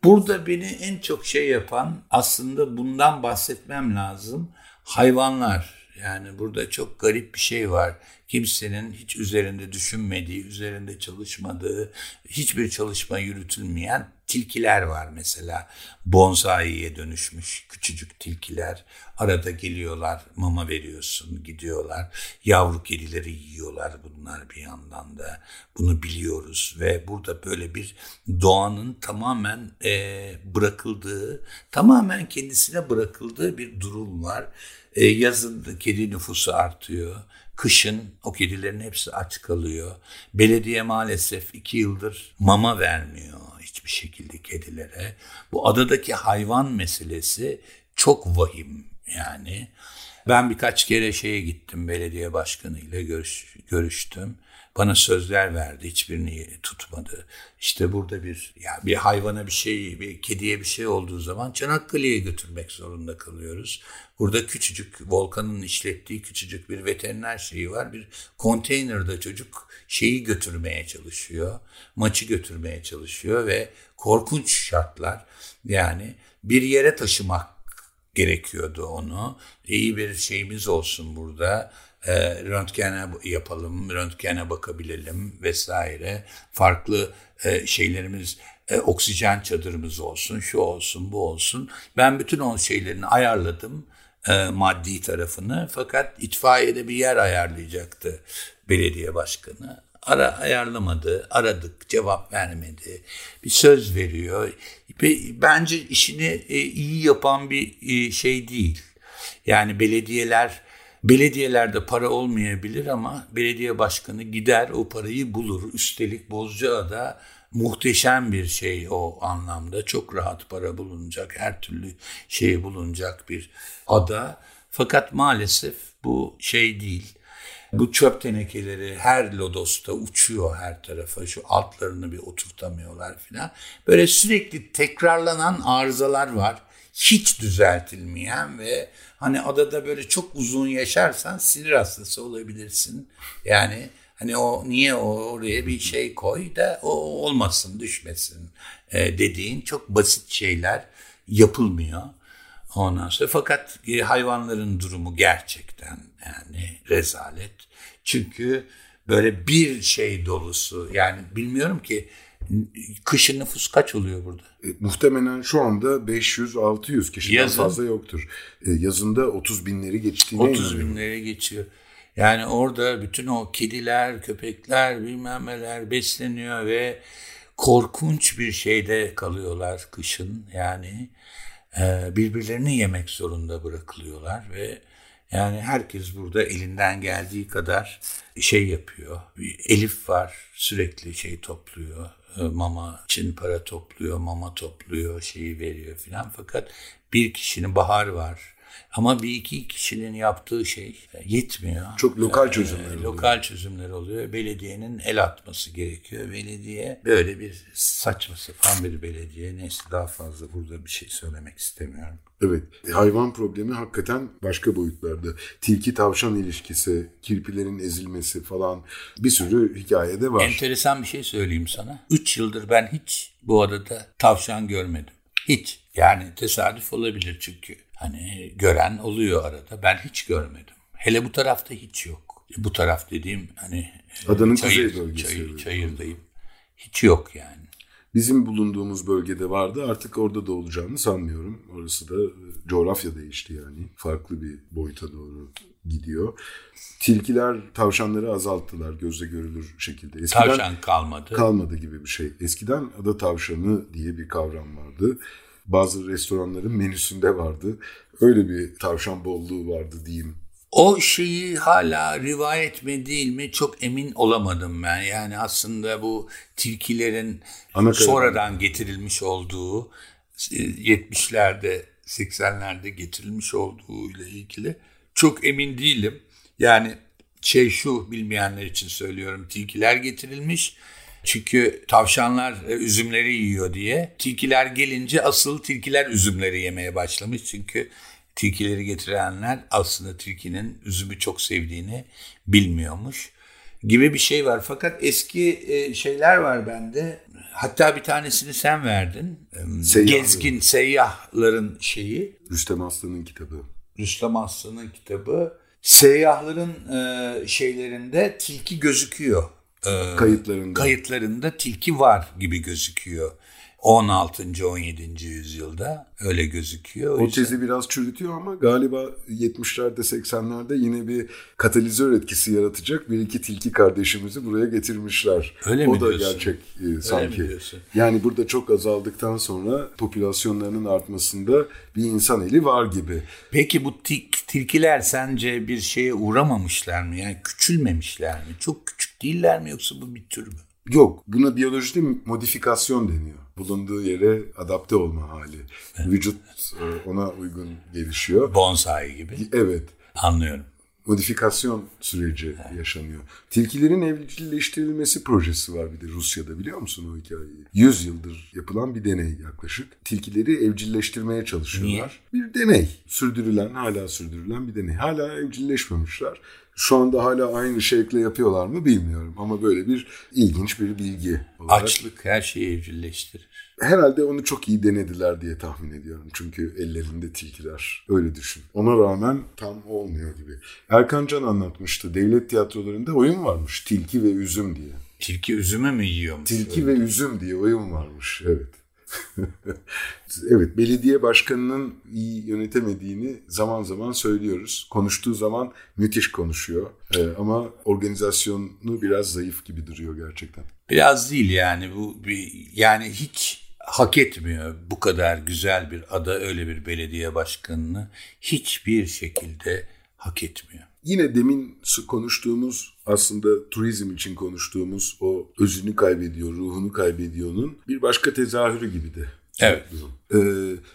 Burada beni en çok şey yapan aslında bundan bahsetmem lazım. Hayvanlar. Yani burada çok garip bir şey var. Kimsenin hiç üzerinde düşünmediği, üzerinde çalışmadığı, hiçbir çalışma yürütülmeyen tilkiler var mesela. Bonsai'ye dönüşmüş küçücük tilkiler. Arada geliyorlar, mama veriyorsun, gidiyorlar. Yavru kedileri yiyorlar bunlar bir yandan da. Bunu biliyoruz ve burada böyle bir doğanın tamamen e, bırakıldığı, tamamen kendisine bırakıldığı bir durum var. E, yazın kedi nüfusu artıyor. Kışın o kedilerin hepsi aç kalıyor. Belediye maalesef iki yıldır mama vermiyor hiçbir şekilde kedilere. Bu adadaki hayvan meselesi çok vahim yani. Ben birkaç kere şeye gittim belediye başkanıyla görüş, görüştüm. Bana sözler verdi hiçbirini tutmadı. İşte burada bir ya bir hayvana bir şey bir kediye bir şey olduğu zaman Çanakkale'ye götürmek zorunda kalıyoruz. Burada küçücük volkanın işlettiği küçücük bir veteriner şeyi var. Bir konteynerde çocuk şeyi götürmeye çalışıyor. Maçı götürmeye çalışıyor ve korkunç şartlar. Yani bir yere taşımak gerekiyordu onu. İyi bir şeyimiz olsun burada. E, röntgene yapalım, röntgene bakabilelim vesaire. Farklı e, şeylerimiz, e, oksijen çadırımız olsun, şu olsun, bu olsun. Ben bütün o şeylerini ayarladım e, maddi tarafını. Fakat itfaiyede bir yer ayarlayacaktı belediye başkanı. Ara ayarlamadı, aradık, cevap vermedi. Bir söz veriyor. Bence işini e, iyi yapan bir e, şey değil. Yani belediyeler, belediyelerde para olmayabilir ama belediye başkanı gider o parayı bulur. Üstelik Bozcaada muhteşem bir şey o anlamda. Çok rahat para bulunacak, her türlü şey bulunacak bir ada. Fakat maalesef bu şey değil. Bu çöp tenekeleri her lodosta uçuyor her tarafa. Şu altlarını bir oturtamıyorlar filan. Böyle sürekli tekrarlanan arızalar var. Hiç düzeltilmeyen ve hani adada böyle çok uzun yaşarsan sinir hastası olabilirsin. Yani hani o niye oraya bir şey koy da o olmasın düşmesin e, dediğin çok basit şeyler yapılmıyor. Ondan sonra fakat e, hayvanların durumu gerçekten yani rezalet. Çünkü böyle bir şey dolusu yani bilmiyorum ki kışın nüfus kaç oluyor burada? E, muhtemelen şu anda 500-600 kişiden Yazın. fazla yoktur. E, yazında 30 binleri geçtiğine 30 inanıyorum. binlere geçiyor. Yani orada bütün o kediler, köpekler, bilmem neler besleniyor ve korkunç bir şeyde kalıyorlar kışın. Yani e, birbirlerini yemek zorunda bırakılıyorlar ve yani herkes burada elinden geldiği kadar şey yapıyor. Elif var sürekli şey topluyor. E, Mama için para topluyor, mama topluyor, şeyi veriyor filan. Fakat bir kişinin bahar var. Ama bir iki kişinin yaptığı şey e, yetmiyor. Çok lokal E, çözümler oluyor. Lokal çözümler oluyor. Belediyenin el atması gerekiyor. Belediye böyle bir saçma sapan bir belediye. Neyse daha fazla burada bir şey söylemek istemiyorum. Evet, hayvan problemi hakikaten başka boyutlarda. Tilki tavşan ilişkisi, kirpilerin ezilmesi falan bir sürü hikayede var. Enteresan bir şey söyleyeyim sana. Üç yıldır ben hiç bu adada tavşan görmedim. Hiç. Yani tesadüf olabilir çünkü. Hani gören oluyor arada. Ben hiç görmedim. Hele bu tarafta hiç yok. Bu taraf dediğim hani Adanın çayır, kuzey bölgesi. çayır, çayırdayım. Hiç yok yani. Bizim bulunduğumuz bölgede vardı. Artık orada da olacağını sanmıyorum. Orası da e, coğrafya değişti yani. Farklı bir boyuta doğru gidiyor. Tilkiler tavşanları azalttılar gözle görülür şekilde. Eskiden Tavşan kalmadı. kalmadı gibi bir şey. Eskiden ada tavşanı diye bir kavram vardı. Bazı restoranların menüsünde vardı. Öyle bir tavşan bolluğu vardı diyeyim. O şeyi hala rivayet mi değil mi çok emin olamadım ben. Yani aslında bu tilkilerin Ana sonradan getirilmiş olduğu e, 70'lerde 80'lerde getirilmiş olduğu ile ilgili çok emin değilim. Yani şey şu bilmeyenler için söylüyorum tilkiler getirilmiş. Çünkü tavşanlar e, üzümleri yiyor diye. Tilkiler gelince asıl tilkiler üzümleri yemeye başlamış. Çünkü tilkileri getirenler aslında tilkinin üzümü çok sevdiğini bilmiyormuş gibi bir şey var. Fakat eski e, şeyler var bende. Hatta bir tanesini sen verdin. Seyyahların. Gezgin seyyahların şeyi. Rüstem Aslan'ın kitabı. Rüstem Aslan'ın kitabı. Seyyahların e, şeylerinde tilki gözüküyor. E, Kayıtlarında. kayıtlarında tilki var gibi gözüküyor. 16. 17. yüzyılda öyle gözüküyor. O yüzden- tezi biraz çürütüyor ama galiba 70'lerde 80'lerde yine bir katalizör etkisi yaratacak bir iki tilki kardeşimizi buraya getirmişler. Öyle o mi da diyorsun? gerçek e, sanki. mi diyorsun? Yani burada çok azaldıktan sonra popülasyonlarının artmasında bir insan eli var gibi. Peki bu tilkiler sence bir şeye uğramamışlar mı? Yani küçülmemişler mi? Çok küçük değiller mi yoksa bu bir tür mü? Yok buna biyolojide modifikasyon deniyor. Bulunduğu yere adapte olma hali. Vücut e, ona uygun gelişiyor. Bonsai gibi. Evet. Anlıyorum. modifikasyon süreci yaşanıyor. Tilkilerin evcilleştirilmesi projesi var bir de Rusya'da biliyor musun o hikayeyi? 100 yıldır yapılan bir deney yaklaşık. Tilkileri evcilleştirmeye çalışıyorlar. Bir deney. Sürdürülen, hala sürdürülen bir deney. Hala evcilleşmemişler. Şu anda hala aynı şekle yapıyorlar mı bilmiyorum ama böyle bir ilginç bir bilgi olarak. Açlık her şeyi evcilleştirir. Herhalde onu çok iyi denediler diye tahmin ediyorum. Çünkü ellerinde tilkiler. Öyle düşün. Ona rağmen tam olmuyor gibi. Erkan Can anlatmıştı. Devlet tiyatrolarında oyun varmış. Tilki ve üzüm diye. Tilki üzümü mü yiyormuş? Tilki ve üzüm diye oyun varmış. Evet. evet, belediye başkanının iyi yönetemediğini zaman zaman söylüyoruz. Konuştuğu zaman müthiş konuşuyor. Ee, ama organizasyonu biraz zayıf gibi duruyor gerçekten. Biraz değil yani bu bir, yani hiç hak etmiyor bu kadar güzel bir ada öyle bir belediye başkanını hiçbir şekilde hak etmiyor. Yine demin konuştuğumuz aslında turizm için konuştuğumuz o özünü kaybediyor, ruhunu kaybediyor'nun bir başka tezahürü gibi de. Evet. Ee,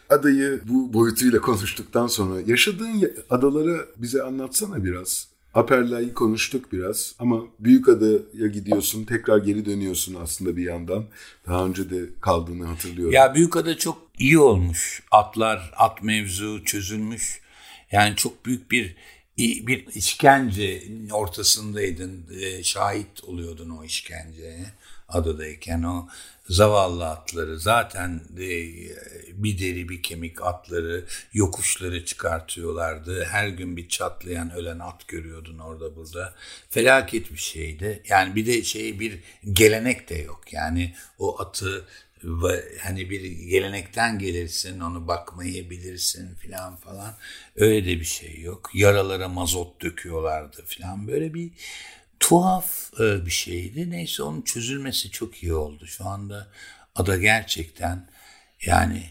adayı bu boyutuyla konuştuktan sonra yaşadığın ya- adaları bize anlatsana biraz. Aperla'yı konuştuk biraz ama Büyükada'ya gidiyorsun tekrar geri dönüyorsun aslında bir yandan. Daha önce de kaldığını hatırlıyorum. Ya Büyükada çok iyi olmuş. Atlar, at mevzu çözülmüş. Yani çok büyük bir bir işkence ortasındaydın. E, şahit oluyordun o işkenceye adadayken o zavallı atları zaten e, bir deri bir kemik atları yokuşları çıkartıyorlardı. Her gün bir çatlayan ölen at görüyordun orada burada. Felaket bir şeydi. Yani bir de şey bir gelenek de yok. Yani o atı hani bir gelenekten gelirsin onu bakmayı bilirsin filan falan öyle de bir şey yok yaralara mazot döküyorlardı filan böyle bir tuhaf e, bir şeydi. Neyse onun çözülmesi çok iyi oldu. Şu anda ada gerçekten yani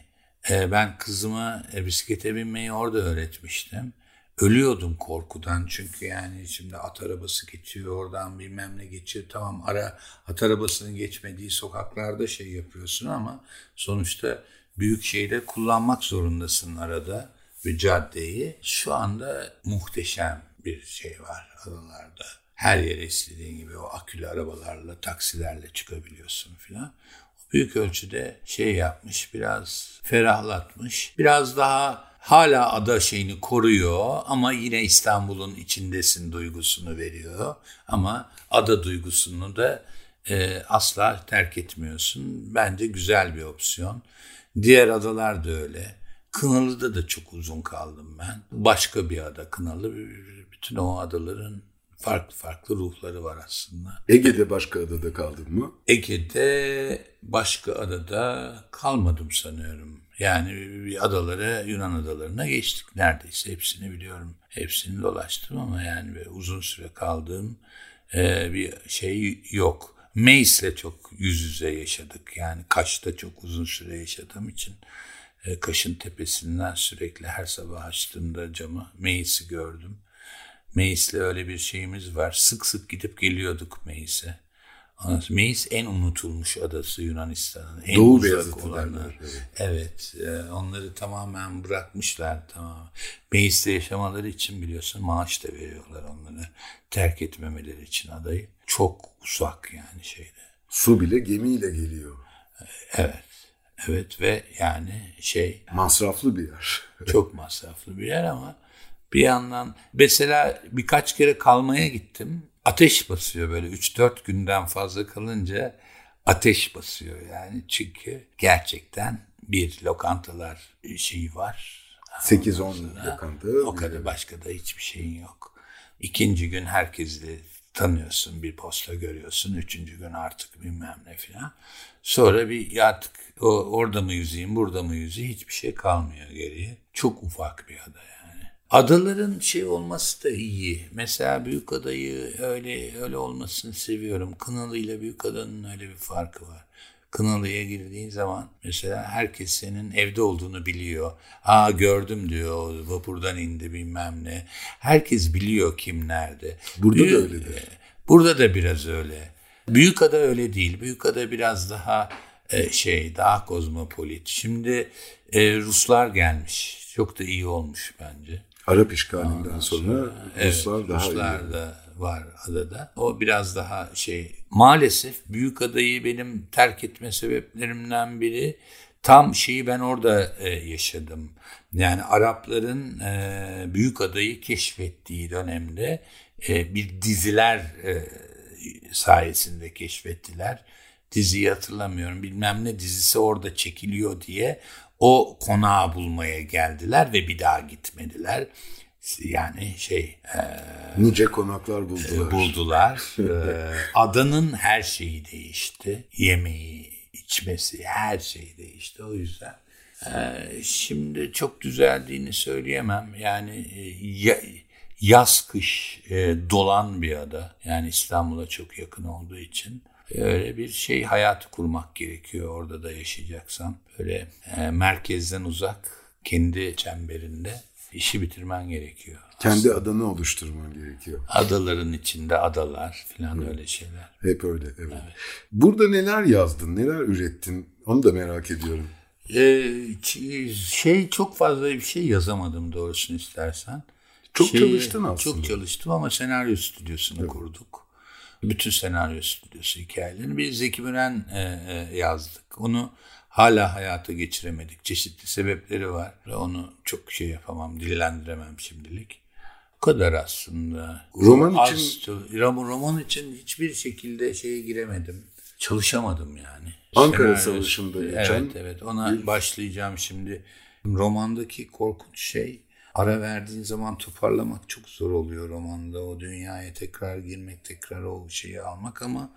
e, ben kızıma e, bisiklete binmeyi orada öğretmiştim. Ölüyordum korkudan çünkü yani şimdi at arabası geçiyor oradan bilmem ne geçiyor. Tamam ara at arabasının geçmediği sokaklarda şey yapıyorsun ama sonuçta büyük şeyde kullanmak zorundasın arada bir caddeyi. Şu anda muhteşem bir şey var adalarda her yere istediğin gibi o akülü arabalarla, taksilerle çıkabiliyorsun filan. Büyük ölçüde şey yapmış, biraz ferahlatmış. Biraz daha hala ada şeyini koruyor ama yine İstanbul'un içindesin duygusunu veriyor. Ama ada duygusunu da e, asla terk etmiyorsun. Bence güzel bir opsiyon. Diğer adalar da öyle. Kınalı'da da çok uzun kaldım ben. Başka bir ada Kınalı. Bütün o adaların farklı farklı ruhları var aslında. Ege'de başka adada kaldın mı? Ege'de başka adada kalmadım sanıyorum. Yani adalara, Yunan adalarına geçtik neredeyse. Hepsini biliyorum. Hepsini dolaştım ama yani uzun süre kaldığım e, bir şey yok. Meis'le çok yüz yüze yaşadık. Yani Kaş'ta çok uzun süre yaşadığım için e, Kaş'ın tepesinden sürekli her sabah açtığımda camı Meis'i gördüm. Meis'le öyle bir şeyimiz var. Sık sık gidip geliyorduk Meis'e. Meis en unutulmuş adası Yunanistan'ın. En Doğu uzak olanı. Evet, evet e, onları tamamen bırakmışlar. Tamam. Meis'te yaşamaları için biliyorsun maaş da veriyorlar onlara. Terk etmemeleri için adayı. Çok uzak yani şeyde. Su bile gemiyle geliyor. Evet. Evet ve yani şey... Masraflı bir yer. çok masraflı bir yer ama bir yandan mesela birkaç kere kalmaya gittim. Ateş basıyor böyle 3-4 günden fazla kalınca ateş basıyor yani. Çünkü gerçekten bir lokantalar şeyi var. 8-10 lokanta. O kadar başka da hiçbir şeyin yok. İkinci gün herkesle tanıyorsun, bir posta görüyorsun. Üçüncü gün artık bilmem ne filan. Sonra bir artık o, orada mı yüzeyim, burada mı yüzeyim hiçbir şey kalmıyor geriye. Çok ufak bir ada Adaların şey olması da iyi. Mesela büyük adayı öyle öyle olmasını seviyorum. Kınalı ile büyük adanın öyle bir farkı var. Kınalı'ya girdiğin zaman mesela herkes senin evde olduğunu biliyor. Ha gördüm diyor vapurdan indi bilmem ne. Herkes biliyor kim nerede. Burada Büyük, da öyledir. Burada da biraz öyle. Büyük ada öyle değil. Büyük ada biraz daha e, şey daha kozmopolit. Şimdi e, Ruslar gelmiş. Çok da iyi olmuş bence. Arap işgalinden sonra, Ruslar evet, daha Ruslar da var adada. O biraz daha şey. Maalesef büyük adayı benim terk etme sebeplerimden biri tam şeyi ben orada e, yaşadım. Yani Arapların e, büyük adayı keşfettiği dönemde e, bir diziler e, sayesinde keşfettiler. Diziyi hatırlamıyorum. Bilmem ne dizisi orada çekiliyor diye o konağı bulmaya geldiler ve bir daha gitmediler. Yani şey... E, nice konaklar buldular. Buldular. e, adanın her şeyi değişti. Yemeği, içmesi, her şey değişti. O yüzden e, şimdi çok düzeldiğini söyleyemem. Yani e, ya, yaz kış e, dolan bir ada. Yani İstanbul'a çok yakın olduğu için öyle bir şey hayatı kurmak gerekiyor orada da yaşayacaksan. Böyle e, merkezden uzak, kendi çemberinde işi bitirmen gerekiyor. Kendi aslında. adanı oluşturman gerekiyor. Adaların içinde adalar falan Hı. öyle şeyler. Hep öyle evet. evet. Burada neler yazdın, neler ürettin onu da merak ediyorum. Ee, şey çok fazla bir şey yazamadım doğrusunu istersen. Çok şeyi- çalıştın aslında. Çok çalıştım ama senaryo stüdyosunu kurduk. Bütün senaryo stüdyosu hikayelerini biz Zeki Müren e, e, yazdık. Onu hala hayata geçiremedik. Çeşitli sebepleri var. Onu çok şey yapamam, dillendiremem şimdilik. Bu kadar aslında. Roman Az için- roman, roman için hiçbir şekilde şeye giremedim. Çalışamadım yani. Ankara Senaryo- Savaşı'nda geçen Evet evet ona başlayacağım şimdi. Romandaki korkunç şey ara verdiğin zaman toparlamak çok zor oluyor romanda. O dünyaya tekrar girmek, tekrar o şeyi almak ama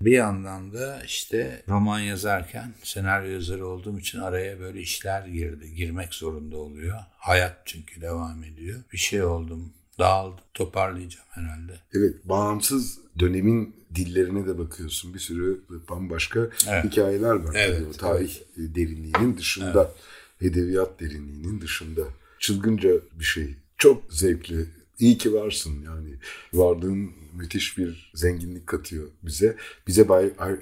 bir yandan da işte roman yazarken senaryo yazarı olduğum için araya böyle işler girdi. Girmek zorunda oluyor. Hayat çünkü devam ediyor. Bir şey oldum. Dağıldım. Toparlayacağım herhalde. Evet, bağımsız dönemin dillerine de bakıyorsun. Bir sürü bambaşka hikayeler var. Evet, tabii o tarih derinliğinin dışında, edebiyat derinliğinin dışında. Çılgınca bir şey. Çok zevkli. İyi ki varsın yani. Varlığın müthiş bir zenginlik katıyor bize. Bize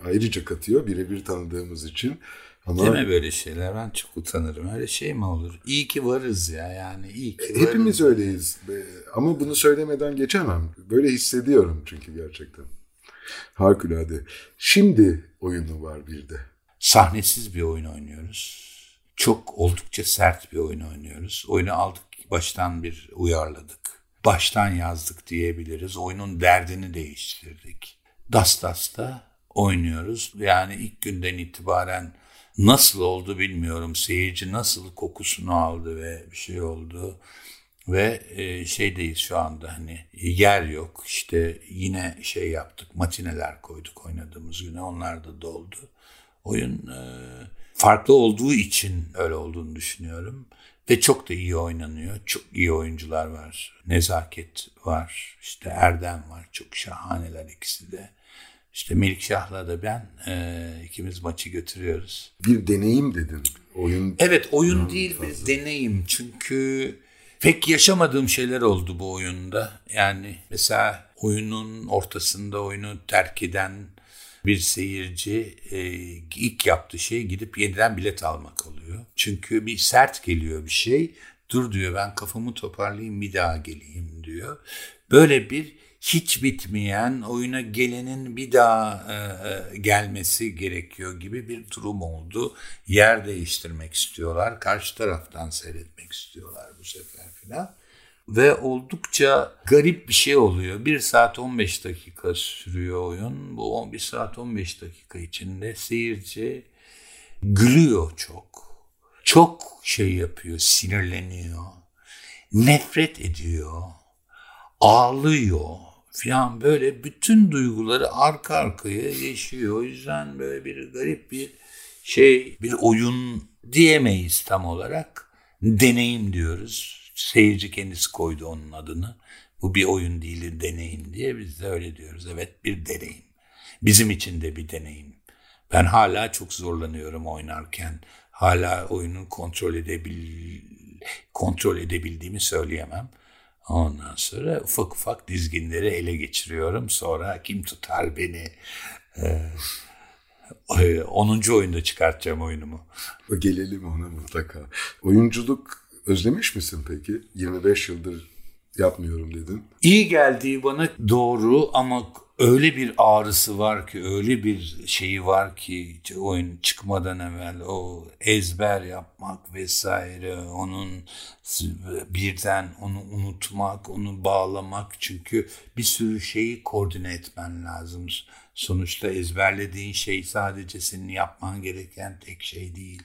ayrıca katıyor birebir tanıdığımız için. Ama Deme böyle şeyler. Ben çok utanırım. Öyle şey mi olur? İyi ki varız ya yani. iyi ki varız. hepimiz öyleyiz. Ama bunu söylemeden geçemem. Böyle hissediyorum çünkü gerçekten. Harikulade. Şimdi oyunu var bir de. Sahnesiz bir oyun oynuyoruz. Çok oldukça sert bir oyun oynuyoruz. Oyunu aldık baştan bir uyarladık. Baştan yazdık diyebiliriz. Oyunun derdini değiştirdik. Das Das'ta oynuyoruz. Yani ilk günden itibaren nasıl oldu bilmiyorum. Seyirci nasıl kokusunu aldı ve bir şey oldu. Ve e, şeydeyiz şu anda hani yer yok. İşte yine şey yaptık matineler koyduk oynadığımız güne onlar da doldu. Oyun e, farklı olduğu için öyle olduğunu düşünüyorum. Ve çok da iyi oynanıyor. Çok iyi oyuncular var. Nezaket var. işte Erdem var. Çok şahaneler ikisi de. İşte Melikşah'la da ben e, ikimiz maçı götürüyoruz. Bir deneyim dedin. Oyun Evet oyun değil bir deneyim çünkü pek yaşamadığım şeyler oldu bu oyunda. Yani mesela oyunun ortasında oyunu terk eden bir seyirci e, ilk yaptığı şey gidip yeniden bilet almak oluyor. Çünkü bir sert geliyor bir şey. Dur diyor ben kafamı toparlayayım bir daha geleyim diyor. Böyle bir hiç bitmeyen oyuna gelenin bir daha e, e, gelmesi gerekiyor gibi bir durum oldu. Yer değiştirmek istiyorlar. Karşı taraftan seyretmek istiyorlar bu sefer filan. Ve oldukça garip bir şey oluyor. 1 saat 15 dakika sürüyor oyun. Bu 11 saat 15 dakika içinde seyirci gülüyor çok. Çok şey yapıyor, sinirleniyor. Nefret ediyor ağlıyor falan böyle bütün duyguları arka arkaya yaşıyor. O yüzden böyle bir garip bir şey, bir oyun diyemeyiz tam olarak. Deneyim diyoruz. Seyirci kendisi koydu onun adını. Bu bir oyun değil, deneyim diye biz de öyle diyoruz. Evet bir deneyim. Bizim için de bir deneyim. Ben hala çok zorlanıyorum oynarken. Hala oyunu kontrol edebil kontrol edebildiğimi söyleyemem. Ondan sonra ufak ufak dizginleri ele geçiriyorum. Sonra kim tutar beni? Ee, 10. oyunda çıkartacağım oyunumu. Gelelim ona mutlaka. Oyunculuk özlemiş misin peki? 25 yıldır yapmıyorum dedin. İyi geldiği bana doğru ama öyle bir ağrısı var ki, öyle bir şeyi var ki oyun çıkmadan evvel o ezber yapmak vesaire, onun birden onu unutmak, onu bağlamak çünkü bir sürü şeyi koordine etmen lazım. Sonuçta ezberlediğin şey sadece senin yapman gereken tek şey değil.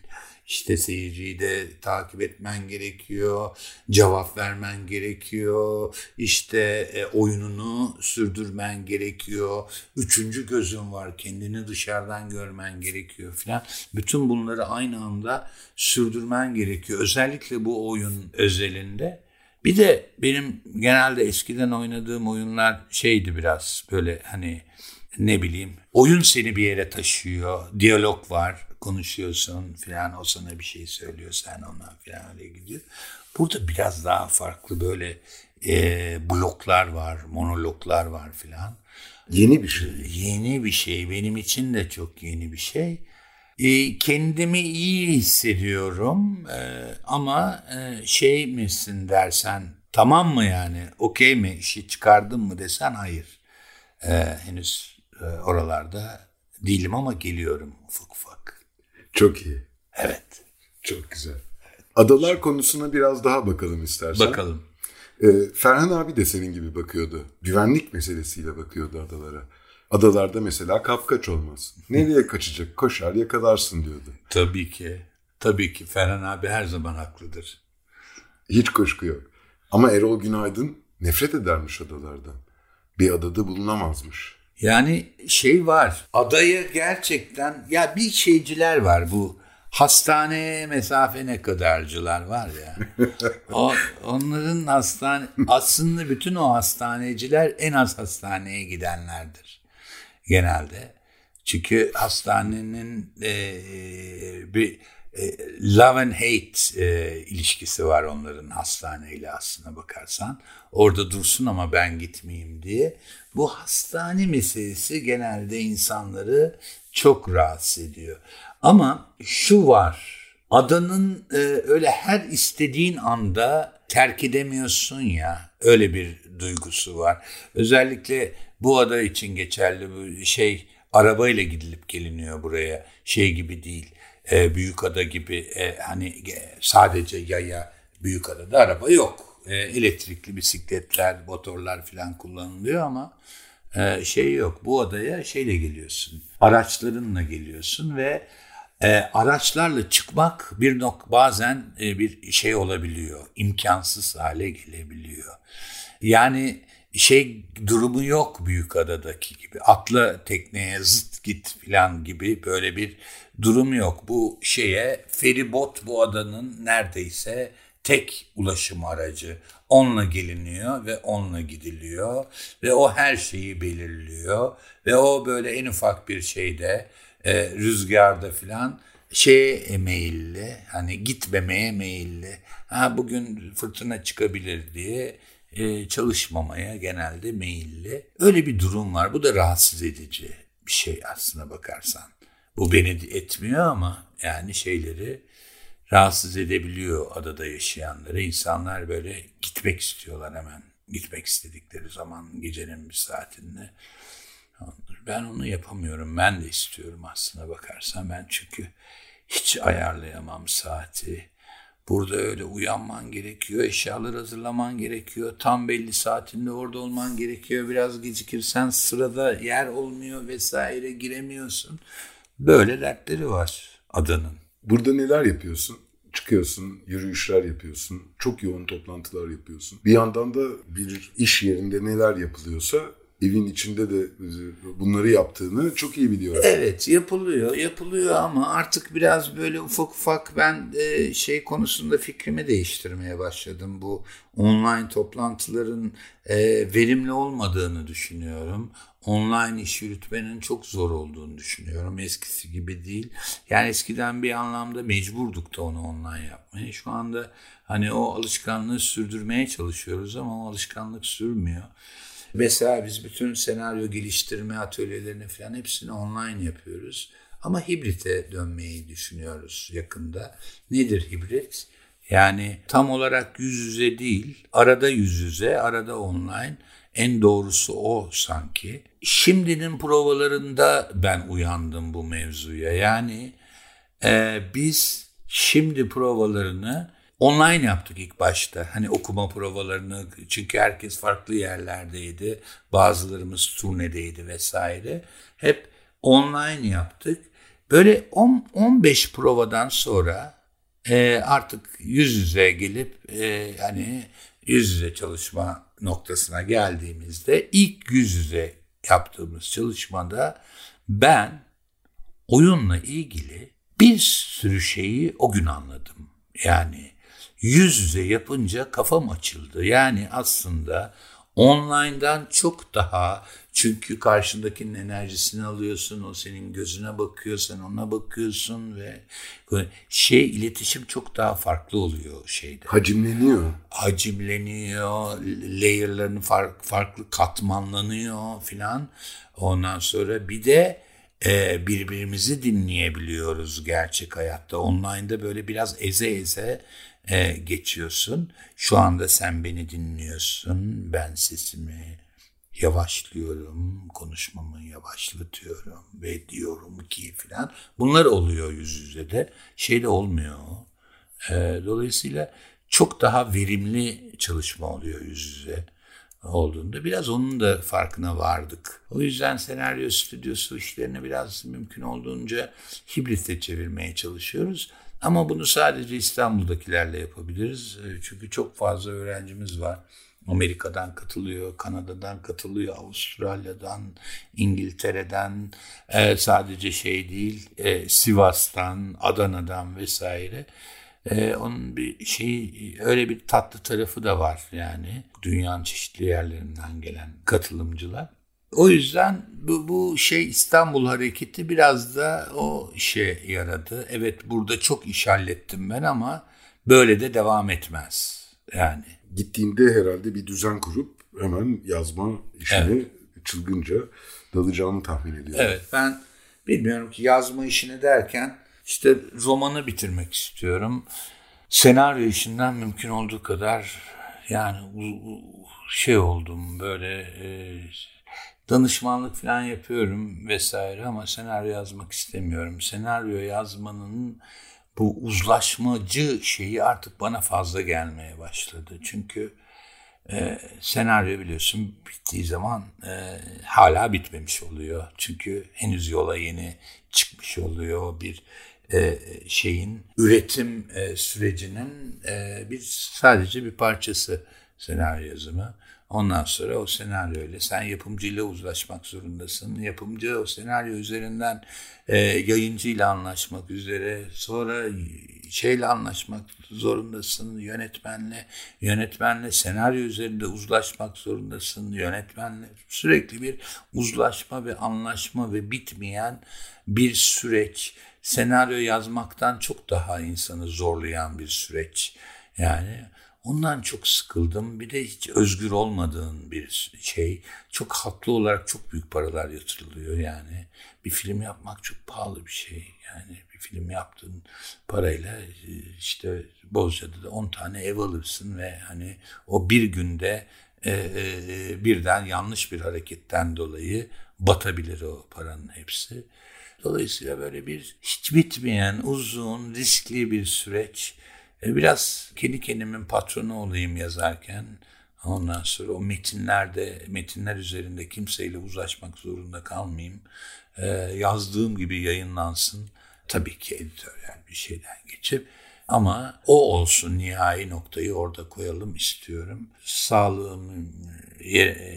İşte seyirciyi de takip etmen gerekiyor, cevap vermen gerekiyor, işte e, oyununu sürdürmen gerekiyor, üçüncü gözün var, kendini dışarıdan görmen gerekiyor filan. Bütün bunları aynı anda sürdürmen gerekiyor. Özellikle bu oyun özelinde. Bir de benim genelde eskiden oynadığım oyunlar şeydi biraz böyle hani ne bileyim oyun seni bir yere taşıyor, diyalog var, konuşuyorsun filan o sana bir şey söylüyor sen ona filan öyle gidiyor. Burada biraz daha farklı böyle e, bloklar var, monologlar var filan. Yeni bir şey. Yeni bir şey benim için de çok yeni bir şey. E, kendimi iyi hissediyorum e, ama e, şey misin dersen tamam mı yani? Okey mi? İşi çıkardın mı desen hayır. Ee, henüz e, oralarda değilim ama geliyorum ufak ufak. Çok iyi. Evet. Çok güzel. Adalar konusuna biraz daha bakalım istersen. Bakalım. Ee, Ferhan abi de senin gibi bakıyordu. Güvenlik meselesiyle bakıyordu adalara. Adalarda mesela kapkaç olmaz. Nereye kaçacak? Koşar yakalarsın diyordu. Tabii ki. Tabii ki Ferhan abi her zaman haklıdır. Hiç kuşku yok. Ama Erol Günaydın nefret edermiş adalardan. Bir adada bulunamazmış. Yani şey var. Adaya gerçekten ya bir şeyciler var bu hastaneye mesafe ne kadarcılar var ya. o, onların hastane aslında bütün o hastaneciler en az hastaneye gidenlerdir genelde. Çünkü hastanenin e, bir e, love and hate e, ilişkisi var onların hastaneyle aslına bakarsan. Orada dursun ama ben gitmeyeyim diye. Bu hastane meselesi genelde insanları çok rahatsız ediyor. Ama şu var. Adanın e, öyle her istediğin anda terk edemiyorsun ya. Öyle bir duygusu var. Özellikle bu ada için geçerli bu şey arabayla gidilip geliniyor buraya. Şey gibi değil. E, büyük ada gibi e, hani e, sadece yaya büyük adada araba yok. E, elektrikli bisikletler, motorlar falan kullanılıyor ama e, şey yok. Bu adaya şeyle geliyorsun. Araçlarınla geliyorsun ve e, araçlarla çıkmak bir nok bazen e, bir şey olabiliyor. imkansız hale gelebiliyor. Yani şey durumu yok büyük adadaki gibi. Atla tekneye zıt git falan gibi böyle bir durum yok. Bu şeye feribot bu adanın neredeyse tek ulaşım aracı. Onunla geliniyor ve onunla gidiliyor ve o her şeyi belirliyor ve o böyle en ufak bir şeyde e, rüzgarda filan şeye meyilli hani gitmemeye meyilli. Ha bugün fırtına çıkabilir diye e, çalışmamaya genelde meyilli. Öyle bir durum var. Bu da rahatsız edici bir şey aslına bakarsan. Bu beni etmiyor ama yani şeyleri rahatsız edebiliyor adada yaşayanları. İnsanlar böyle gitmek istiyorlar hemen. Gitmek istedikleri zaman gecenin bir saatinde. Ben onu yapamıyorum. Ben de istiyorum aslına bakarsan. Ben çünkü hiç ayarlayamam saati. Burada öyle uyanman gerekiyor, eşyalar hazırlaman gerekiyor, tam belli saatinde orada olman gerekiyor. Biraz gecikirsen sırada yer olmuyor vesaire giremiyorsun. Böyle dertleri var adanın. Burada neler yapıyorsun? Çıkıyorsun, yürüyüşler yapıyorsun, çok yoğun toplantılar yapıyorsun. Bir yandan da bir iş yerinde neler yapılıyorsa evin içinde de bunları yaptığını çok iyi biliyorum. Evet yapılıyor yapılıyor ama artık biraz böyle ufak ufak ben e, şey konusunda fikrimi değiştirmeye başladım. Bu online toplantıların e, verimli olmadığını düşünüyorum. Online iş yürütmenin çok zor olduğunu düşünüyorum. Eskisi gibi değil. Yani eskiden bir anlamda mecburduk da onu online yapmaya. Şu anda hani o alışkanlığı sürdürmeye çalışıyoruz ama o alışkanlık sürmüyor. Mesela biz bütün senaryo geliştirme atölyelerini falan hepsini online yapıyoruz. Ama hibrite dönmeyi düşünüyoruz yakında. Nedir hibrit? Yani tam olarak yüz yüze değil, arada yüz yüze, arada online. En doğrusu o sanki. Şimdinin provalarında ben uyandım bu mevzuya. Yani e, biz şimdi provalarını Online yaptık ilk başta. Hani okuma provalarını çünkü herkes farklı yerlerdeydi. Bazılarımız turnedeydi vesaire. Hep online yaptık. Böyle 10 15 provadan sonra e, artık yüz yüze gelip e, hani yüz yüze çalışma noktasına geldiğimizde ilk yüz yüze yaptığımız çalışmada ben oyunla ilgili bir sürü şeyi o gün anladım. Yani yüz yüze yapınca kafam açıldı. Yani aslında online'dan çok daha çünkü karşındakinin enerjisini alıyorsun, o senin gözüne bakıyor, sen ona bakıyorsun ve şey iletişim çok daha farklı oluyor şeyde. Hacimleniyor. Hacimleniyor, layer'larını fark, farklı katmanlanıyor filan. Ondan sonra bir de e, birbirimizi dinleyebiliyoruz gerçek hayatta. Online'da böyle biraz eze eze e, geçiyorsun. Şu anda sen beni dinliyorsun. Ben sesimi yavaşlıyorum, konuşmamı yavaşlatıyorum ve diyorum ki filan. Bunlar oluyor yüz yüze de. Şey de olmuyor. E, dolayısıyla çok daha verimli çalışma oluyor yüz yüze olduğunda biraz onun da farkına vardık. O yüzden senaryo stüdyosu işlerini biraz mümkün olduğunca hibrite çevirmeye çalışıyoruz. Ama bunu sadece İstanbul'dakilerle yapabiliriz. E, çünkü çok fazla öğrencimiz var. Amerika'dan katılıyor, Kanada'dan katılıyor, Avustralya'dan, İngiltere'den, e, sadece şey değil, e, Sivas'tan, Adana'dan vesaire. Ee, onun bir şey öyle bir tatlı tarafı da var yani dünyanın çeşitli yerlerinden gelen katılımcılar. O yüzden bu, bu şey İstanbul hareketi biraz da o işe yaradı. Evet burada çok iş hallettim ben ama böyle de devam etmez yani. Gittiğinde herhalde bir düzen kurup hemen yazma işine evet. çılgınca dalacağını tahmin ediyorum. Evet ben bilmiyorum ki yazma işini derken işte romanı bitirmek istiyorum. Senaryo işinden mümkün olduğu kadar yani şey oldum böyle e, danışmanlık falan yapıyorum vesaire ama senaryo yazmak istemiyorum. Senaryo yazmanın bu uzlaşmacı şeyi artık bana fazla gelmeye başladı. Çünkü e, senaryo biliyorsun bittiği zaman e, hala bitmemiş oluyor. Çünkü henüz yola yeni çıkmış oluyor. Bir e, şeyin üretim e, sürecinin e, bir sadece bir parçası senaryo yazımı. Ondan sonra o senaryo ile sen yapımcıyla uzlaşmak zorundasın. Yapımcı o senaryo üzerinden e, yayıncıyla anlaşmak üzere. Sonra şeyle anlaşmak zorundasın yönetmenle. Yönetmenle senaryo üzerinde uzlaşmak zorundasın yönetmenle. Sürekli bir uzlaşma ve anlaşma ve bitmeyen bir süreç senaryo yazmaktan çok daha insanı zorlayan bir süreç. Yani ondan çok sıkıldım. Bir de hiç özgür olmadığın bir şey. Çok haklı olarak çok büyük paralar yatırılıyor yani. Bir film yapmak çok pahalı bir şey. Yani bir film yaptığın parayla işte Bozca'da da 10 tane ev alırsın ve hani o bir günde e, e, birden yanlış bir hareketten dolayı batabilir o paranın hepsi. Dolayısıyla böyle bir hiç bitmeyen uzun riskli bir süreç. E, biraz kendi kendimin patronu olayım yazarken. Ondan sonra o metinlerde, metinler üzerinde kimseyle uzlaşmak zorunda kalmayayım. Ee, yazdığım gibi yayınlansın. Tabii ki editoryal bir şeyden geçip ama o olsun nihai noktayı orada koyalım istiyorum. Sağlığım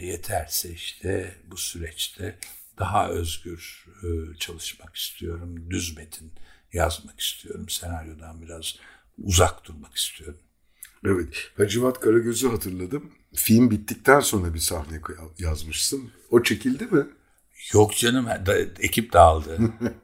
yeterse işte bu süreçte daha özgür e, çalışmak istiyorum. Düz metin yazmak istiyorum. Senaryodan biraz uzak durmak istiyorum. Evet. Hacivat Karagöz'ü hatırladım. Film bittikten sonra bir sahne yazmışsın. O çekildi mi? Yok canım. Da, ekip dağıldı.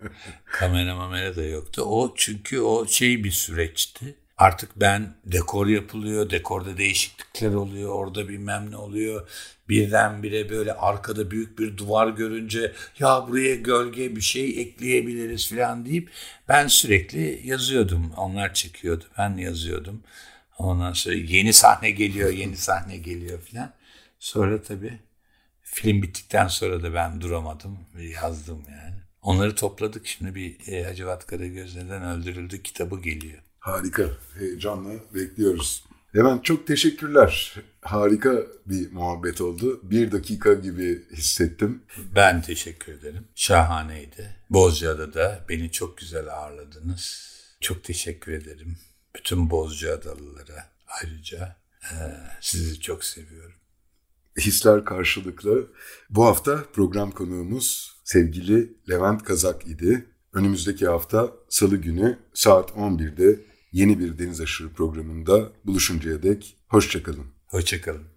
Kamera mamera da yoktu. O çünkü o şey bir süreçti. Artık ben dekor yapılıyor, dekorda değişiklikler oluyor, orada bilmem ne oluyor. Birdenbire böyle arkada büyük bir duvar görünce ya buraya gölge bir şey ekleyebiliriz falan deyip ben sürekli yazıyordum. Onlar çekiyordu, ben yazıyordum. Ondan sonra yeni sahne geliyor, yeni sahne geliyor falan. Sonra tabii film bittikten sonra da ben duramadım yazdım yani. Onları topladık şimdi bir e, Hacivat Karagöz'den öldürüldü kitabı geliyor. Harika. Heyecanla bekliyoruz. Hemen çok teşekkürler. Harika bir muhabbet oldu. Bir dakika gibi hissettim. Ben teşekkür ederim. Şahaneydi. Bozcaada da beni çok güzel ağırladınız. Çok teşekkür ederim. Bütün Bozcaadalılara ayrıca e, sizi çok seviyorum. Hisler karşılıklı. Bu hafta program konuğumuz sevgili Levent Kazak idi. Önümüzdeki hafta salı günü saat 11'de yeni bir Deniz Aşırı programında buluşuncaya dek hoşçakalın. Hoşçakalın.